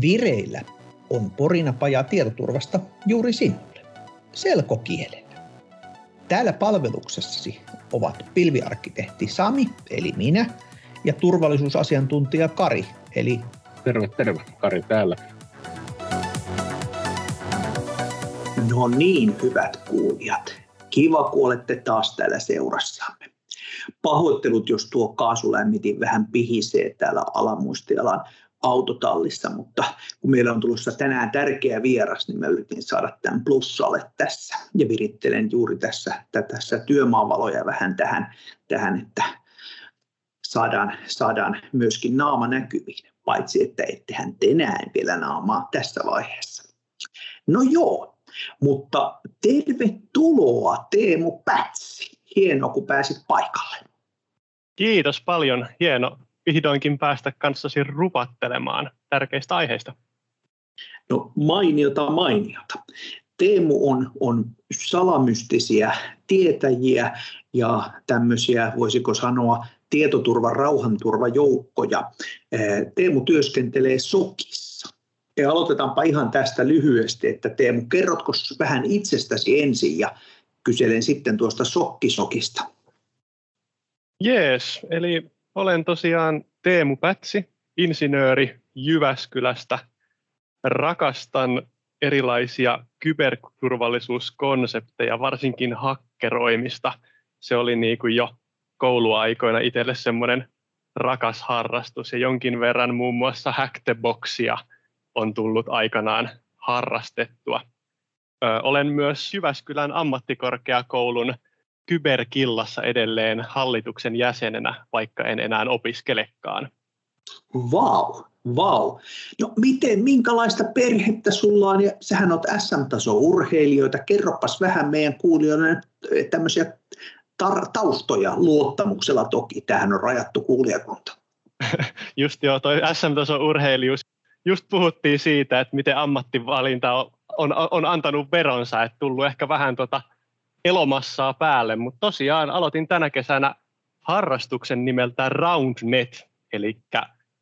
Vireillä on Porinapaja tietoturvasta juuri sinulle, selkokielellä. Täällä palveluksessasi ovat pilviarkkitehti Sami, eli minä, ja turvallisuusasiantuntija Kari, eli... Terve, terve. Kari täällä. No niin, hyvät kuulijat. Kiva, kun olette taas täällä seurassamme. Pahoittelut, jos tuo kaasulämmitin vähän pihisee täällä alamuistialan autotallissa, mutta kun meillä on tulossa tänään tärkeä vieras, niin mä yritin saada tämän plussalle tässä ja virittelen juuri tässä, tässä työmaavaloja vähän tähän, tähän että saadaan, saadaan myöskin naama näkyviin, paitsi että ettehän te näe vielä naamaa tässä vaiheessa. No joo, mutta tervetuloa Teemu Pätsi. Hienoa, kun pääsit paikalle. Kiitos paljon. Hieno vihdoinkin päästä kanssasi rupattelemaan tärkeistä aiheista. No mainiota mainiota. Teemu on, on salamystisiä tietäjiä ja tämmöisiä, voisiko sanoa, tietoturvan rauhanturvajoukkoja. Teemu työskentelee SOKissa. Ja aloitetaanpa ihan tästä lyhyesti, että Teemu, kerrotko vähän itsestäsi ensin ja kyselen sitten tuosta sokkisokista. Jees, eli olen tosiaan Teemu Pätsi, insinööri Jyväskylästä. Rakastan erilaisia kyberturvallisuuskonsepteja, varsinkin hakkeroimista. Se oli niin kuin jo kouluaikoina itselle semmoinen rakas harrastus ja jonkin verran muun muassa Hacktheboxia on tullut aikanaan harrastettua. Ö, olen myös Jyväskylän ammattikorkeakoulun kyberkillassa edelleen hallituksen jäsenenä, vaikka en enää opiskelekaan. Vau, vau. No miten, minkälaista perhettä sulla on? Ja sähän olet SM-taso-urheilijoita. Kerropas vähän meidän kuulijoille tämmöisiä tar- taustoja luottamuksella toki. Tähän on rajattu kuulijakunta. Just joo, toi SM-taso-urheilijuus. Just puhuttiin siitä, että miten ammattivalinta on, on, on antanut veronsa, että tullut ehkä vähän tota – elomassaa päälle, mutta tosiaan aloitin tänä kesänä harrastuksen nimeltä Roundnet, eli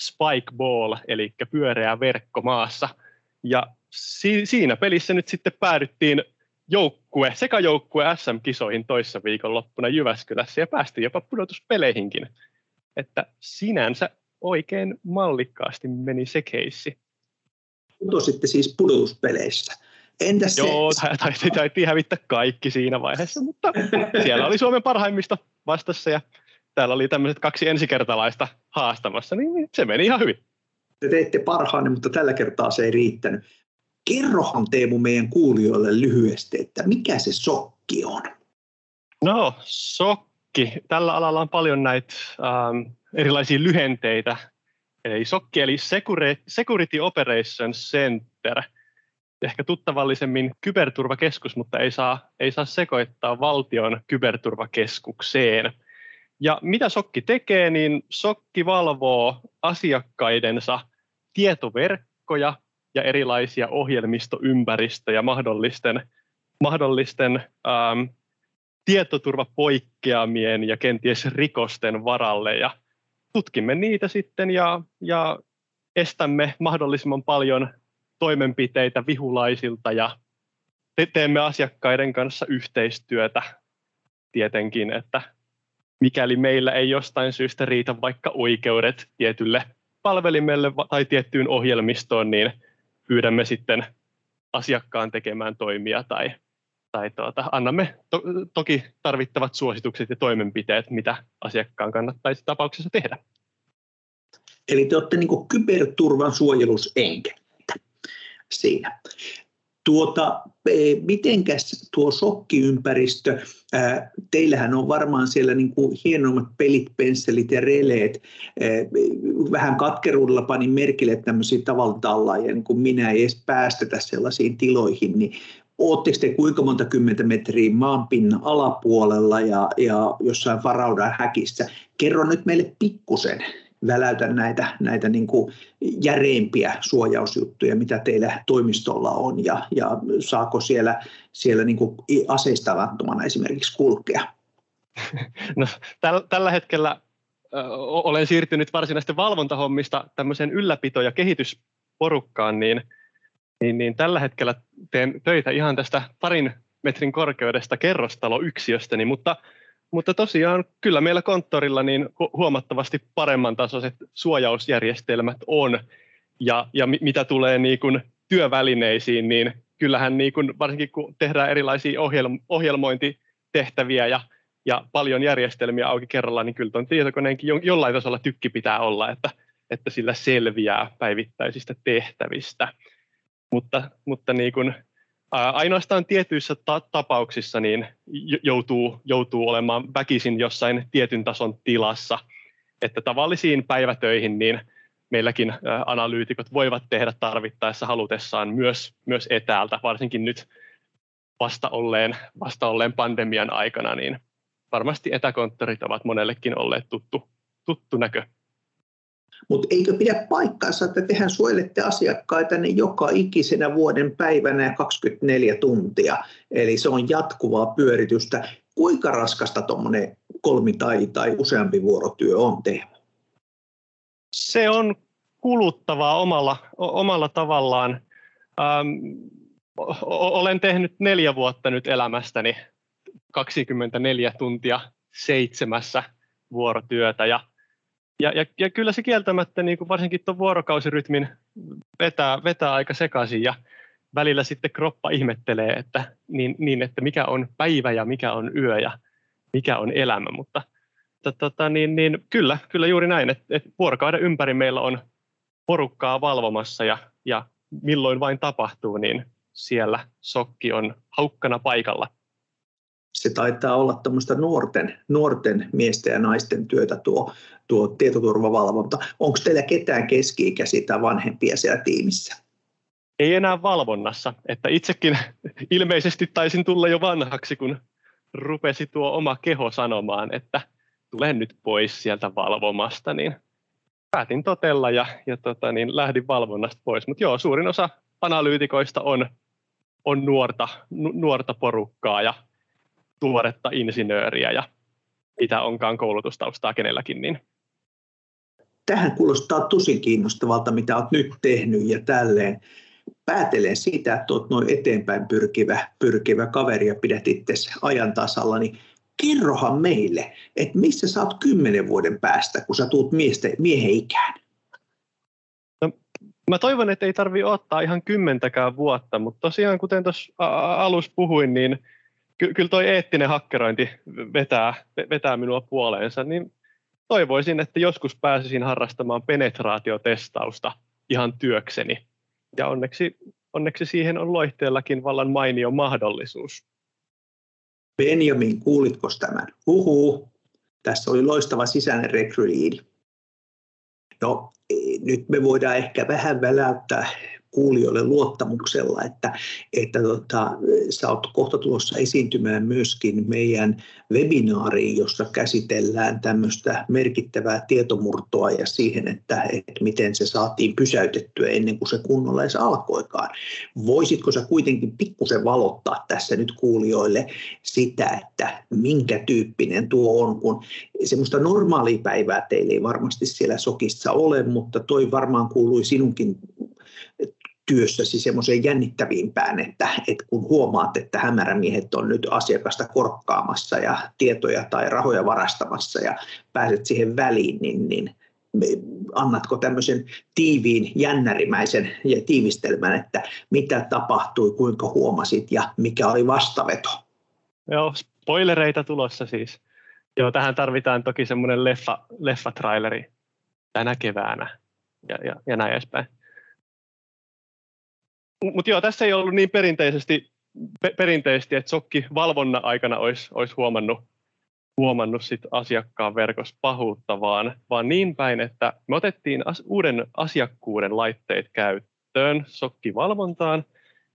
Spike Ball, eli pyöreä verkko maassa. Ja si- siinä pelissä nyt sitten päädyttiin joukkue, sekä joukkue SM-kisoihin toissa viikonloppuna Jyväskylässä ja päästiin jopa pudotuspeleihinkin. Että sinänsä oikein mallikkaasti meni se keissi. Putositte siis pudotuspeleissä. Entäs Joo, se? taidettiin hävittää kaikki siinä vaiheessa, mutta siellä oli Suomen parhaimmista vastassa ja täällä oli tämmöiset kaksi ensikertalaista haastamassa, niin se meni ihan hyvin. Te teitte parhaanne, mutta tällä kertaa se ei riittänyt. Kerrohan Teemu meidän kuulijoille lyhyesti, että mikä se sokki on? No, sokki. Tällä alalla on paljon näitä ähm, erilaisia lyhenteitä. Eli sokki, eli Security Operations Center – ehkä tuttavallisemmin kyberturvakeskus, mutta ei saa, ei saa sekoittaa valtion kyberturvakeskukseen. Ja mitä Sokki tekee, niin Sokki valvoo asiakkaidensa tietoverkkoja ja erilaisia ohjelmistoympäristöjä mahdollisten, mahdollisten ähm, tietoturvapoikkeamien ja kenties rikosten varalle ja tutkimme niitä sitten ja, ja estämme mahdollisimman paljon toimenpiteitä vihulaisilta ja te- teemme asiakkaiden kanssa yhteistyötä tietenkin, että mikäli meillä ei jostain syystä riitä vaikka oikeudet tietylle palvelimelle tai tiettyyn ohjelmistoon, niin pyydämme sitten asiakkaan tekemään toimia tai, tai tuota, annamme to- toki tarvittavat suositukset ja toimenpiteet, mitä asiakkaan kannattaisi tapauksessa tehdä. Eli te olette niin kyberturvan suojelusenkeli siinä. Tuota, e, mitenkäs tuo shokkiympäristö, teillähän on varmaan siellä niin kuin hienommat pelit, pensselit ja releet. Vähän katkeruudella panin merkille tämmöisiä tavalla ja niin kuin minä ei edes päästetä sellaisiin tiloihin, niin Oletteko te kuinka monta kymmentä metriä maanpinnan alapuolella ja, ja jossain varaudan häkissä? Kerro nyt meille pikkusen väläytä näitä, näitä niin kuin järeimpiä suojausjuttuja, mitä teillä toimistolla on ja, ja saako siellä, siellä niin kuin aseistavattomana esimerkiksi kulkea? No, täl, tällä hetkellä ö, olen siirtynyt varsinaisten valvontahommista tämmöiseen ylläpito- ja kehitys, porukkaan, niin, niin, niin tällä hetkellä teen töitä ihan tästä parin metrin korkeudesta kerrostaloyksiöstäni, mutta, mutta tosiaan kyllä meillä konttorilla niin huomattavasti paremman tasoiset suojausjärjestelmät on, ja, ja mitä tulee niin kuin työvälineisiin, niin kyllähän niin kuin, varsinkin kun tehdään erilaisia ohjelmointitehtäviä ja, ja paljon järjestelmiä auki kerralla, niin kyllä tuon tietokoneenkin jollain tasolla tykki pitää olla, että, että sillä selviää päivittäisistä tehtävistä. Mutta, mutta niin kuin, ainoastaan tietyissä ta- tapauksissa niin joutuu, joutuu olemaan väkisin jossain tietyn tason tilassa, että tavallisiin päivätöihin niin – meilläkin analyytikot voivat tehdä tarvittaessa halutessaan myös, myös etäältä, varsinkin nyt vasta olleen, vasta olleen pandemian aikana, niin varmasti etäkonttorit ovat monellekin olleet tuttu, tuttu näkö. Mutta eikö pidä paikkaansa, että tehän suojelette asiakkaita niin joka ikisenä vuoden päivänä ja 24 tuntia. Eli se on jatkuvaa pyöritystä. Kuinka raskasta tuommoinen kolmi tai, tai useampi vuorotyö on tehdä? Se on kuluttavaa omalla, omalla tavallaan. Ähm, olen tehnyt neljä vuotta nyt elämästäni 24 tuntia seitsemässä vuorotyötä ja, ja, ja, ja kyllä se kieltämättä niin kuin varsinkin tuon vuorokausirytmin vetää, vetää aika sekaisin ja välillä sitten kroppa ihmettelee, että, niin, niin, että mikä on päivä ja mikä on yö ja mikä on elämä, mutta tota, niin, niin, kyllä, kyllä juuri näin, että, että vuorokauden ympäri meillä on porukkaa valvomassa ja, ja milloin vain tapahtuu, niin siellä sokki on haukkana paikalla. Se taitaa olla tämmöistä nuorten, nuorten miesten ja naisten työtä tuo, tuo tietoturvavalvonta. Onko teillä ketään keski-ikäisiä tai vanhempia siellä tiimissä? Ei enää valvonnassa. Että itsekin ilmeisesti taisin tulla jo vanhaksi, kun rupesi tuo oma keho sanomaan, että tule nyt pois sieltä valvomasta, niin päätin totella ja, ja tota, niin lähdin valvonnasta pois. Mutta joo, suurin osa analyytikoista on, on nuorta, nu, nuorta porukkaa ja tuoretta insinööriä ja mitä onkaan koulutustaustaa kenelläkin. Niin. Tähän kuulostaa tosi kiinnostavalta, mitä olet nyt tehnyt ja tälleen. Päätelen siitä, että olet noin eteenpäin pyrkivä, pyrkivä kaveri ja pidät itse ajan tasalla, niin kerrohan meille, että missä sä oot kymmenen vuoden päästä, kun sä tuut miesten, miehen ikään? No, mä toivon, että ei tarvi ottaa ihan kymmentäkään vuotta, mutta tosiaan kuten tuossa alussa puhuin, niin ky- kyllä toi eettinen hakkerointi vetää, vetää minua puoleensa, niin toivoisin, että joskus pääsisin harrastamaan penetraatiotestausta ihan työkseni. Ja onneksi, onneksi siihen on loihteellakin vallan mainio mahdollisuus. Benjamin, kuulitko tämän? Huhu, tässä oli loistava sisäinen rekryliidi. No, e, nyt me voidaan ehkä vähän väläyttää kuulijoille luottamuksella, että, että tota, sä oot kohta tulossa esiintymään myöskin meidän webinaariin, jossa käsitellään tämmöistä merkittävää tietomurtoa ja siihen, että, että miten se saatiin pysäytettyä ennen kuin se kunnolla edes alkoikaan. Voisitko sä kuitenkin pikkusen valottaa tässä nyt kuulijoille sitä, että minkä tyyppinen tuo on, kun semmoista normaalia päivää teillä ei varmasti siellä sokissa ole, mutta toi varmaan kuului sinunkin työssäsi semmoiseen jännittävimpään, että, että kun huomaat, että hämärämiehet on nyt asiakasta korkkaamassa ja tietoja tai rahoja varastamassa ja pääset siihen väliin, niin, niin annatko tämmöisen tiiviin, jännärimäisen ja tiivistelmän, että mitä tapahtui, kuinka huomasit ja mikä oli vastaveto? Joo, spoilereita tulossa siis. Joo, tähän tarvitaan toki semmoinen leffa, leffatraileri tänä keväänä ja, ja, ja näin edespäin mutta joo, tässä ei ollut niin perinteisesti, pe, perinteisesti että sokki valvonnan aikana olisi, olisi huomannut, huomannut sit asiakkaan verkossa pahuutta, vaan, vaan niin päin, että me otettiin as, uuden asiakkuuden laitteet käyttöön sokkivalvontaan,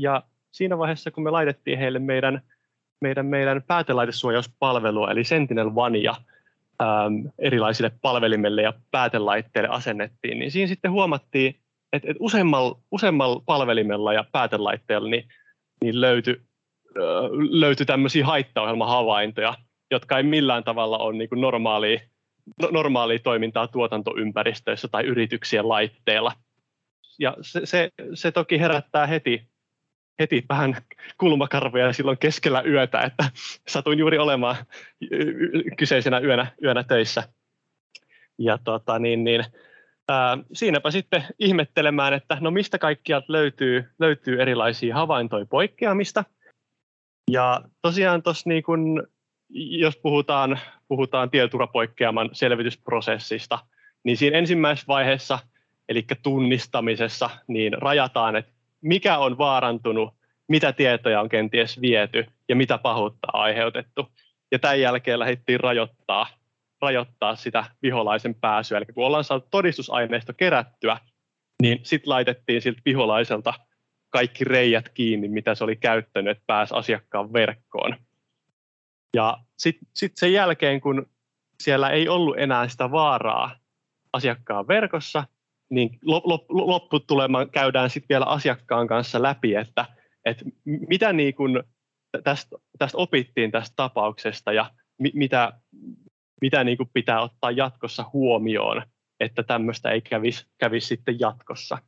ja siinä vaiheessa, kun me laitettiin heille meidän, meidän, meidän päätelaitesuojauspalvelua, eli Sentinel Onea, äm, erilaisille palvelimelle ja päätelaitteille asennettiin, niin siinä sitten huomattiin, että et useammalla, useammalla palvelimella ja päätelaitteella niin, niin löytyi, löytyi tämmöisiä haittaohjelmahavaintoja, jotka ei millään tavalla ole niin kuin normaalia, no, normaalia toimintaa tuotantoympäristöissä tai yrityksien laitteilla. ja se, se, se toki herättää heti, heti vähän kulmakarvoja silloin keskellä yötä, että satuin juuri olemaan kyseisenä yönä, yönä töissä. Ja tota, niin, niin, siinäpä sitten ihmettelemään, että no mistä kaikkialta löytyy, löytyy erilaisia havaintoja poikkeamista. Ja tosiaan tuossa niin kun, jos puhutaan, puhutaan tietoturvapoikkeaman selvitysprosessista, niin siinä ensimmäisessä vaiheessa, eli tunnistamisessa, niin rajataan, että mikä on vaarantunut, mitä tietoja on kenties viety ja mitä pahuutta on aiheutettu. Ja tämän jälkeen lähdettiin rajoittaa, rajoittaa sitä viholaisen pääsyä. Eli kun ollaan saatu todistusaineisto kerättyä, niin sitten laitettiin siltä viholaiselta kaikki reijät kiinni, mitä se oli käyttänyt, että pääsi asiakkaan verkkoon. Ja sitten sit sen jälkeen, kun siellä ei ollut enää sitä vaaraa asiakkaan verkossa, niin lopputuleman käydään sitten vielä asiakkaan kanssa läpi, että, että mitä niin kun tästä, tästä opittiin tästä tapauksesta ja mi, mitä, mitä niin kuin pitää ottaa jatkossa huomioon, että tämmöistä ei kävisi, kävisi sitten jatkossa.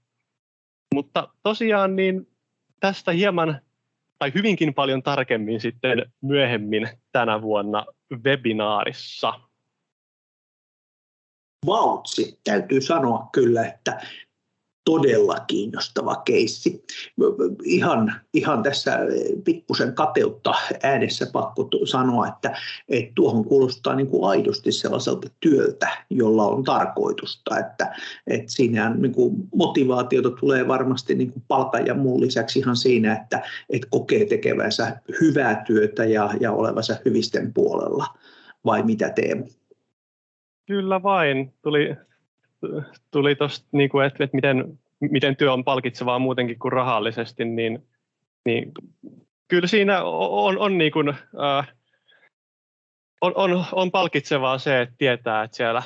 Mutta tosiaan niin tästä hieman tai hyvinkin paljon tarkemmin sitten myöhemmin tänä vuonna webinaarissa. Vautsi, täytyy sanoa kyllä, että todella kiinnostava keissi. Ihan, ihan tässä pikkusen kateutta äänessä pakko sanoa, että, että tuohon kuulostaa niin kuin aidosti sellaiselta työltä, jolla on tarkoitusta, että, että siinä niin kuin motivaatiota tulee varmasti niin kuin palkan ja muun lisäksi ihan siinä, että, että kokee tekevänsä hyvää työtä ja, ja olevansa hyvisten puolella, vai mitä Teemu? Kyllä vain. Tuli tuli tuosta, niin kuin, että, että miten, miten työ on palkitsevaa muutenkin kuin rahallisesti, niin, niin kyllä siinä on, on, niin kuin, äh, on, on, on palkitsevaa se, että tietää, että siellä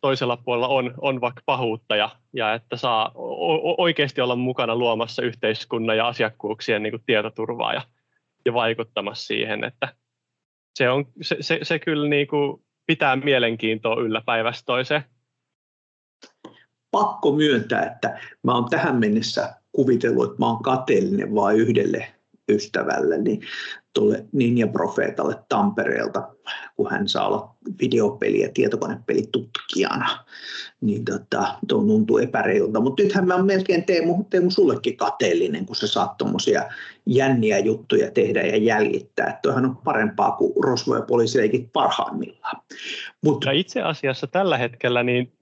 toisella puolella on, on vaikka pahuutta ja, ja että saa o, oikeasti olla mukana luomassa yhteiskunnan ja asiakkuuksien niin kuin tietoturvaa ja, ja vaikuttamassa siihen, että se, on, se, se, se kyllä niin kuin pitää mielenkiintoa yllä päivästä toiseen pakko myöntää, että mä oon tähän mennessä kuvitellut, että mä oon kateellinen vain yhdelle ystävälle, niin tuolle Ninja Profeetalle Tampereelta, kun hän saa olla videopeli- ja tietokonepelitutkijana, niin tota, tuo tuntuu epäreilulta. Mutta nythän mä oon melkein Teemu, Teemu sullekin kateellinen, kun sä saat tuommoisia jänniä juttuja tehdä ja jäljittää. Että toihan on parempaa kuin rosvo- ja poliisileikit parhaimmillaan. Mut... Ja itse asiassa tällä hetkellä niin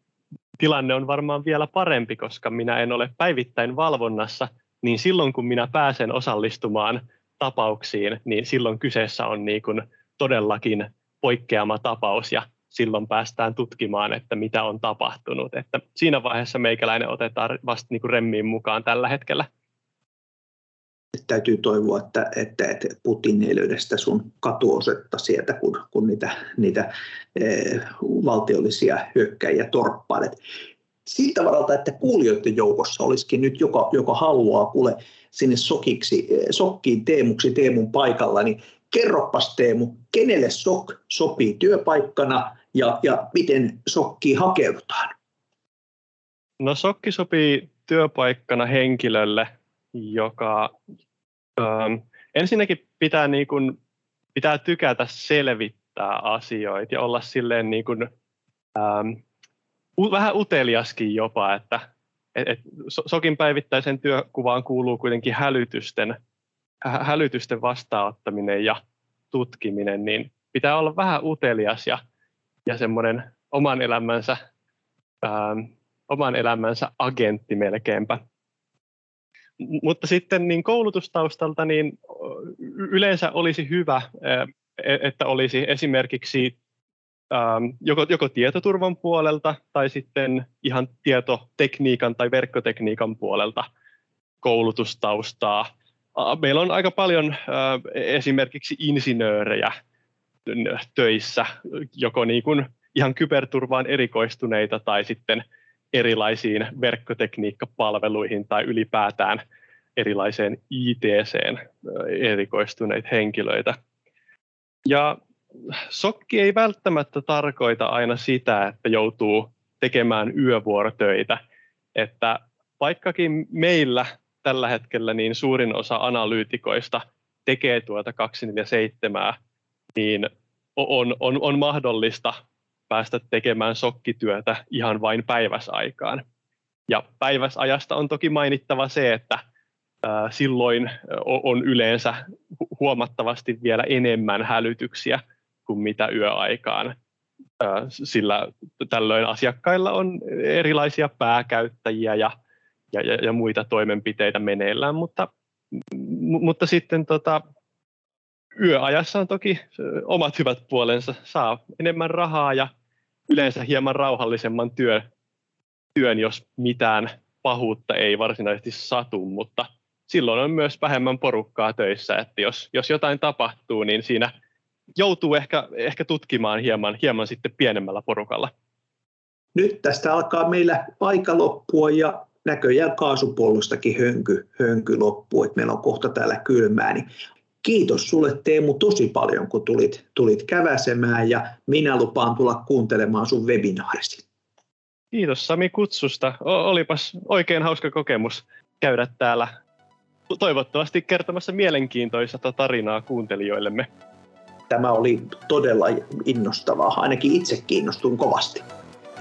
tilanne on varmaan vielä parempi, koska minä en ole päivittäin valvonnassa, niin silloin kun minä pääsen osallistumaan tapauksiin, niin silloin kyseessä on niin kuin todellakin poikkeama tapaus ja silloin päästään tutkimaan, että mitä on tapahtunut. Että siinä vaiheessa meikäläinen otetaan vasta niin kuin remmiin mukaan tällä hetkellä. Täytyy toivoa, että, että, että Putin ei löydä sitä sun katuosetta sieltä, kun, kun niitä, niitä eh, valtiollisia hyökkäjiä torppailet. Siltä varalta, että kuulijoiden joukossa olisikin nyt, joka, joka haluaa kuule sinne sokiksi, eh, sokkiin Teemuksi Teemun paikalla, niin kerropas Teemu, kenelle sok sopii työpaikkana ja, ja miten sokkiin hakeudutaan? No sokki sopii työpaikkana henkilölle, joka ähm, ensinnäkin pitää, niin kuin, pitää tykätä selvittää asioita ja olla silleen niin kuin, ähm, u, vähän uteliaskin jopa, että et, et, sokin päivittäisen työkuvaan kuuluu kuitenkin hälytysten, hä, hälytysten vastaanottaminen ja tutkiminen, niin pitää olla vähän utelias ja, ja semmoinen oman elämänsä, ähm, oman elämänsä agentti melkeinpä mutta sitten niin koulutustaustalta niin yleensä olisi hyvä, e, että olisi esimerkiksi joko, joko tietoturvan puolelta tai sitten ihan tietotekniikan tai verkkotekniikan puolelta koulutustaustaa. Meillä on aika paljon esimerkiksi insinöörejä töissä, joko niin kuin ihan kyberturvaan erikoistuneita tai sitten erilaisiin verkkotekniikkapalveluihin tai ylipäätään erilaiseen ITCen erikoistuneita henkilöitä. Ja sokki ei välttämättä tarkoita aina sitä, että joutuu tekemään yövuorotöitä, että vaikkakin meillä tällä hetkellä niin suurin osa analyytikoista tekee tuota 247, niin on, on, on mahdollista päästä tekemään sokkityötä ihan vain päiväsaikaan. Ja päiväsajasta on toki mainittava se, että silloin on yleensä huomattavasti vielä enemmän hälytyksiä kuin mitä yöaikaan, sillä tällöin asiakkailla on erilaisia pääkäyttäjiä ja, ja, ja muita toimenpiteitä meneillään, mutta, mutta sitten tota, yöajassa on toki omat hyvät puolensa, saa enemmän rahaa ja yleensä hieman rauhallisemman työn, työn, jos mitään pahuutta ei varsinaisesti satu, mutta silloin on myös vähemmän porukkaa töissä, että jos, jos jotain tapahtuu, niin siinä joutuu ehkä, ehkä tutkimaan hieman, hieman sitten pienemmällä porukalla. Nyt tästä alkaa meillä aika loppua ja näköjään kaasupollustakin hönky, hönky loppuu, että meillä on kohta täällä kylmää, niin kiitos sulle Teemu tosi paljon, kun tulit, tulit käväsemään ja minä lupaan tulla kuuntelemaan sun webinaarisi. Kiitos Sami kutsusta. O- olipas oikein hauska kokemus käydä täällä toivottavasti kertomassa mielenkiintoista tarinaa kuuntelijoillemme. Tämä oli todella innostavaa. Ainakin itse kiinnostuin kovasti.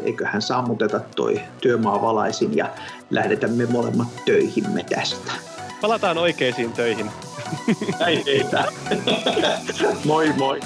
Eiköhän sammuteta toi työmaa valaisin ja lähdetään me molemmat töihimme tästä. Palataan oikeisiin töihin. Näin teitä. moi moi.